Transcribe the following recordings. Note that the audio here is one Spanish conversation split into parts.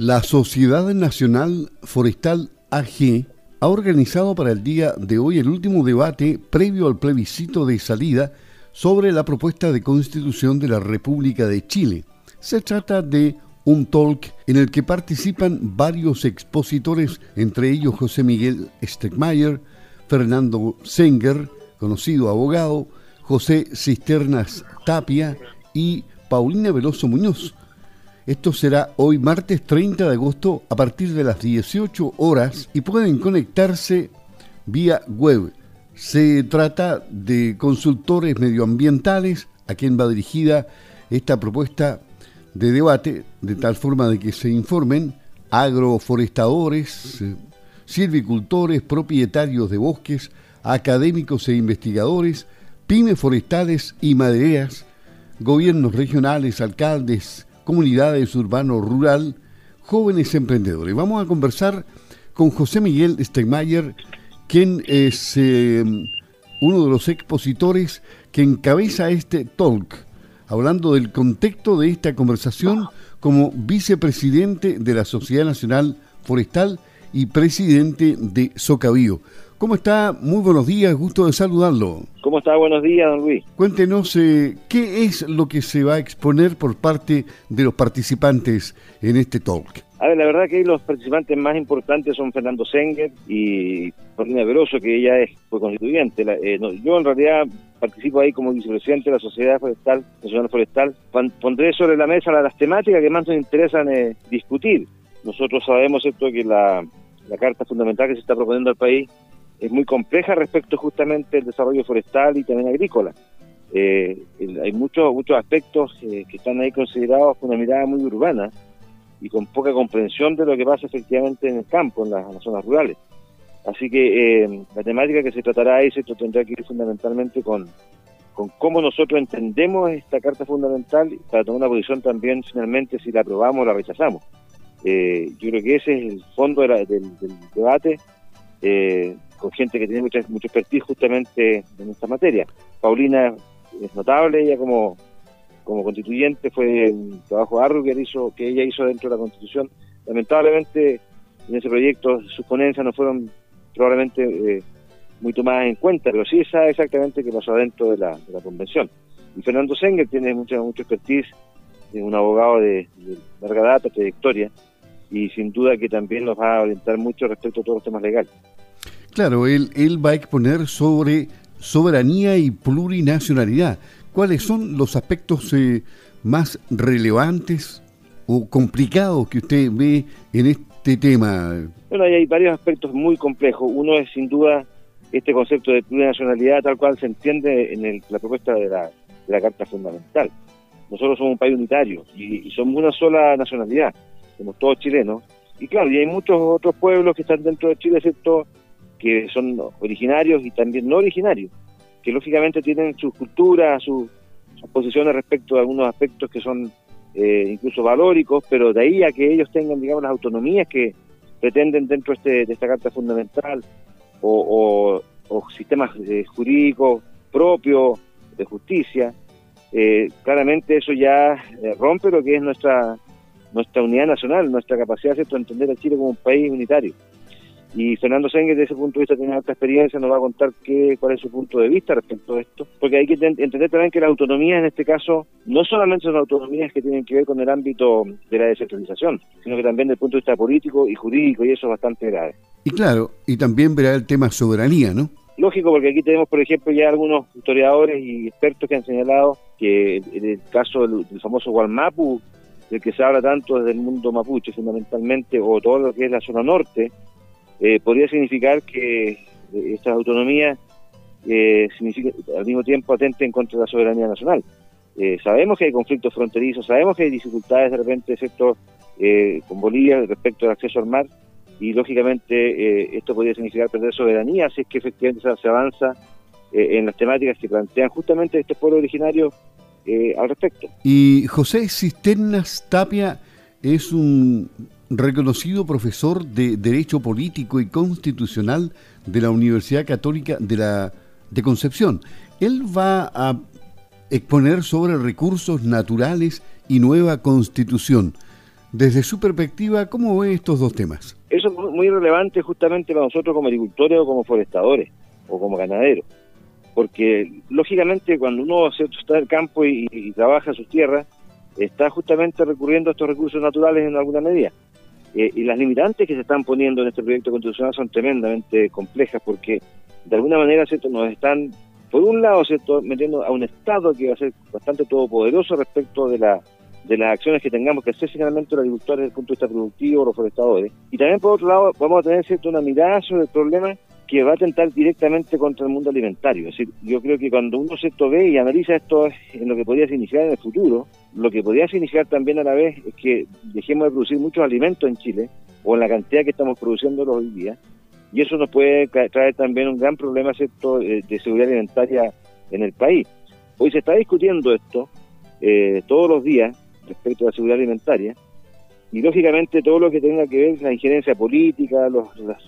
La Sociedad Nacional Forestal AG ha organizado para el día de hoy el último debate previo al plebiscito de salida sobre la propuesta de constitución de la República de Chile. Se trata de un talk en el que participan varios expositores, entre ellos José Miguel Stegmayer, Fernando Senger, conocido abogado, José Cisternas Tapia y Paulina Veloso Muñoz. Esto será hoy martes 30 de agosto a partir de las 18 horas y pueden conectarse vía web. Se trata de consultores medioambientales a quien va dirigida esta propuesta de debate, de tal forma de que se informen agroforestadores, silvicultores, propietarios de bosques, académicos e investigadores, pymes forestales y madereras, gobiernos regionales, alcaldes, comunidades urbano-rural, jóvenes emprendedores. Vamos a conversar con José Miguel Steinmeier, quien es eh, uno de los expositores que encabeza este talk, hablando del contexto de esta conversación como vicepresidente de la Sociedad Nacional Forestal y presidente de Socavío. ¿Cómo está? Muy buenos días, gusto de saludarlo. ¿Cómo está? Buenos días, don Luis. Cuéntenos eh, qué es lo que se va a exponer por parte de los participantes en este talk. A ver, la verdad que los participantes más importantes son Fernando Senger y Paulina Veroso, que ella es, fue constituyente. Eh, yo en realidad participo ahí como vicepresidente de la Sociedad Forestal, Nacional Forestal. Pondré sobre la mesa las temáticas que más nos interesan eh, discutir. Nosotros sabemos esto que la, la carta fundamental que se está proponiendo al país es muy compleja respecto justamente al desarrollo forestal y también agrícola. Eh, hay muchos muchos aspectos eh, que están ahí considerados con una mirada muy urbana y con poca comprensión de lo que pasa efectivamente en el campo, en, las zonas rurales. Así que eh, la temática que se tratará ahí se tendrá que ir fundamentalmente con, con cómo nosotros entendemos esta carta fundamental para tomar una posición también finalmente si la aprobamos o la rechazamos. yo creo que ese es el fondo del, debate. Eh, con gente que tiene mucha, mucho expertise justamente en esta materia. Paulina es notable, ella como, como constituyente fue un trabajo arduo que, hizo, que ella hizo dentro de la Constitución. Lamentablemente en ese proyecto sus ponencias no fueron probablemente eh, muy tomadas en cuenta, pero sí sabe exactamente qué pasó dentro de la, de la convención. Y Fernando Senger tiene mucha, mucho expertise, es un abogado de, de larga data, trayectoria, y sin duda que también nos va a orientar mucho respecto a todos los temas legales. Claro, él, él va a exponer sobre soberanía y plurinacionalidad. ¿Cuáles son los aspectos eh, más relevantes o complicados que usted ve en este tema? Bueno, hay varios aspectos muy complejos. Uno es sin duda este concepto de plurinacionalidad tal cual se entiende en la propuesta de la, de la Carta Fundamental. Nosotros somos un país unitario y, y, somos una sola nacionalidad, somos todos chilenos. Y claro, y hay muchos otros pueblos que están dentro de Chile, excepto que son originarios y también no originarios, que lógicamente tienen sus culturas, sus, posiciones respecto a algunos aspectos que son eh, incluso valóricos, pero de ahí a que ellos tengan, digamos, las autonomías que pretenden dentro de, este, esta Carta Fundamental o, sistemas eh, jurídicos propios de justicia, eh, claramente eso ya rompe lo que es nuestra nuestra unidad nacional, nuestra capacidad de entender a Chile como un país unitario. Y Fernando Senger, desde ese punto de vista, tiene alta experiencia, nos va a contar qué, cuál es su punto de vista respecto a esto. Porque hay que entender también que la autonomía en este caso no solamente son autonomías que tienen que ver con el ámbito de la descentralización, sino que también desde el punto de vista político y jurídico, y eso es bastante grave. Y claro, y también verá el tema soberanía, ¿no? Lógico, porque aquí tenemos, por ejemplo, ya algunos historiadores y expertos que han señalado que en el caso del, del famoso Gualmapu, del que se habla tanto desde el mundo mapuche fundamentalmente, o todo lo que es la zona norte, eh, podría significar que eh, estas autonomías eh, al mismo tiempo atenten contra la soberanía nacional. Sabemos que hay conflictos fronterizos, sabemos que hay dificultades de repente, excepto con Bolivia respecto al acceso al mar, y lógicamente esto podría significar perder soberanía si es que efectivamente se avanza en las temáticas que plantean justamente estos pueblos originarios al respecto. Y José Cisternas Tapia es un reconocido profesor de Derecho Político y Constitucional de la Universidad Católica de, la, de Concepción. Él va a exponer sobre recursos naturales y nueva constitución. Desde su perspectiva, ¿cómo ve estos dos temas? Eso es muy relevante justamente para nosotros como agricultores o como forestadores o como ganaderos. Porque lógicamente cuando uno está en el campo y, y trabaja sus tierras, está justamente recurriendo a estos recursos naturales en alguna medida. Eh, y las limitantes que se están poniendo en este proyecto constitucional son tremendamente complejas porque de alguna manera ¿cierto? nos están, por un lado, ¿cierto? metiendo a un Estado que va a ser bastante todopoderoso respecto de la de las acciones que tengamos que hacer finalmente los agricultores desde el punto de vista productivo, los forestadores. Y también, por otro lado, vamos a tener ¿cierto? una mirada sobre el problema que va a atentar directamente contra el mundo alimentario. Es decir, yo creo que cuando uno se ve y analiza esto en lo que podría significar en el futuro, lo que podría significar también a la vez es que dejemos de producir muchos alimentos en Chile, o en la cantidad que estamos produciendo hoy día, y eso nos puede traer también un gran problema ¿cierto? Eh, de seguridad alimentaria en el país. Hoy se está discutiendo esto eh, todos los días respecto a la seguridad alimentaria, y lógicamente todo lo que tenga que ver con la injerencia política, los, las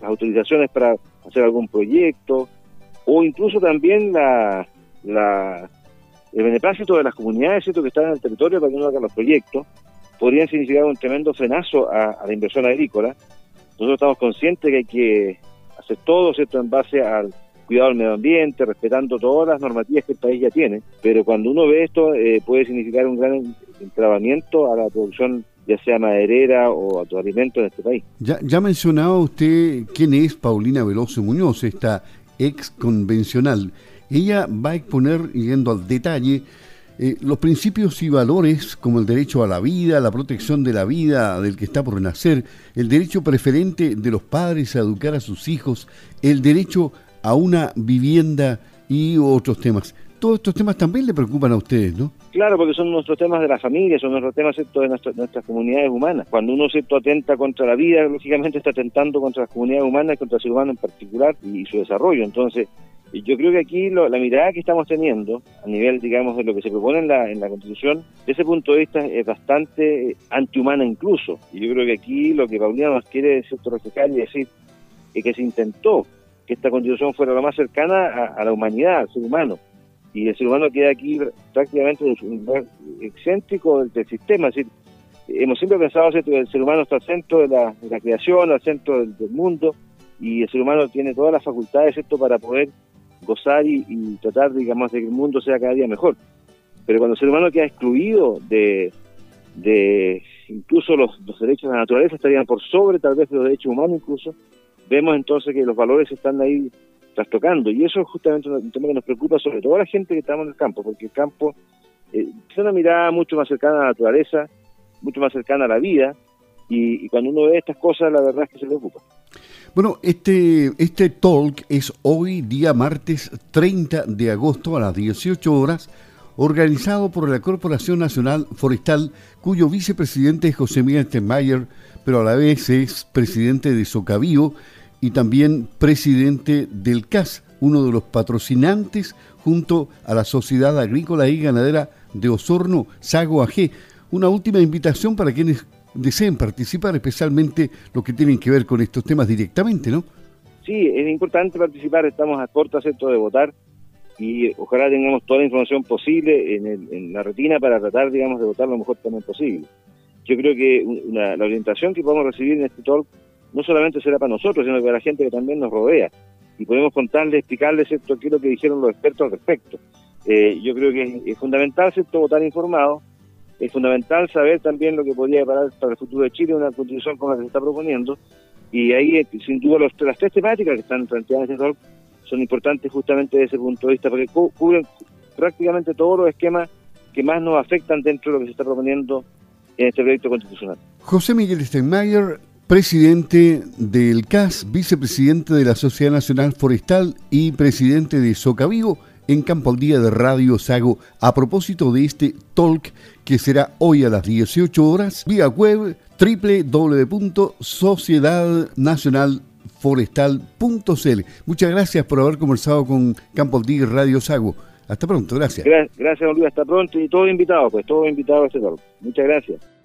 las autorizaciones para hacer algún proyecto, o incluso también la, la, el beneplácito de las comunidades ¿cierto? que están en el territorio para que no hagan los proyectos, podrían significar un tremendo frenazo a, la inversión agrícola. Nosotros estamos conscientes que hay que hacer todo ¿cierto? en base al cuidado del medio ambiente, respetando todas las normativas que el país ya tiene, pero cuando uno ve esto eh, puede significar un gran entrabamiento a la producción ya sea maderera o alimento en este país. Ya, ya mencionaba usted quién es Paulina Veloso Muñoz, esta ex convencional. Ella va a exponer, yendo al detalle, eh, los principios y valores como el derecho a la vida, la protección de la vida del que está por nacer, el derecho preferente de los padres a educar a sus hijos, el derecho a una vivienda y otros temas todos estos temas también le preocupan a ustedes, ¿no? Claro, porque son nuestros temas de la familia, son nuestros temas de nuestras comunidades humanas. Cuando uno ¿cierto? atenta contra la vida, lógicamente está atentando contra las comunidades humanas contra el ser humano en particular y, su desarrollo. Entonces, yo creo que aquí la mirada que estamos teniendo a nivel, digamos, de lo que se propone en la, Constitución, de ese punto de vista es bastante antihumana incluso. Y yo creo que aquí lo que Paulina nos quiere ¿cierto? reflejar y decir es que se intentó que esta Constitución fuera lo más cercana a la humanidad, al ser humano y el ser humano queda aquí prácticamente excéntrico del, sistema. Es decir, hemos siempre pensado que el ser humano está al centro de la, creación, al centro del, mundo, y el ser humano tiene todas las facultades esto para poder gozar y, tratar, digamos, de que el mundo sea cada día mejor. Pero cuando el ser humano queda excluido de, de incluso los, los derechos de la naturaleza estarían por sobre tal vez de los derechos humanos incluso, vemos entonces que los valores están ahí trastocando. Y eso es justamente un tema que nos preocupa, sobre todo a la gente que estamos en el campo, porque el campo eh, es una mirada mucho más cercana a la naturaleza, mucho más cercana a la vida, y, cuando uno ve estas cosas, la verdad es que se preocupa. Bueno, este, este talk es hoy, día martes 30 de agosto a las 18 horas, organizado por la Corporación Nacional Forestal, cuyo vicepresidente es José Miguel Steinmeier, pero a la vez es presidente de Socavío y también presidente del CAS, uno de los patrocinantes junto a la Sociedad Agrícola y Ganadera de Osorno, Sago AG. Una última invitación para quienes deseen participar, especialmente los que tienen que ver con estos temas directamente, ¿no? Sí, es importante participar, estamos a corto de votar y ojalá tengamos toda la información posible en, la retina para tratar, digamos, de votar lo mejor también posible. Yo creo que la orientación que podemos recibir en este talk no solamente será para nosotros, sino para la gente que también nos rodea. Y podemos contarles, explicarles esto, qué es lo que dijeron los expertos al respecto. Eh, yo creo que es, fundamental, ¿cierto?, votar informado. Es fundamental saber también lo que podría parar para el futuro de Chile, una constitución como la que se está proponiendo. Y ahí, eh, sin duda, los, las tres temáticas que están planteadas en este son importantes justamente desde ese punto de vista, porque cubren prácticamente todos los esquemas que más nos afectan dentro de lo que se está proponiendo en este proyecto constitucional. José Miguel Steinmeier, presidente del CAS, vicepresidente de la Sociedad Nacional Forestal y presidente de Socavigo en Campo al Día de Radio Sago a propósito de este talk que será hoy a las 18 horas vía web www.sociedadnacionalforestal.cl. Muchas gracias por haber conversado con Campo al Día y Radio Sago. Hasta pronto, gracias. Gracias, gracias, Hasta pronto y todos invitados, pues todos invitados a este talk. Muchas gracias.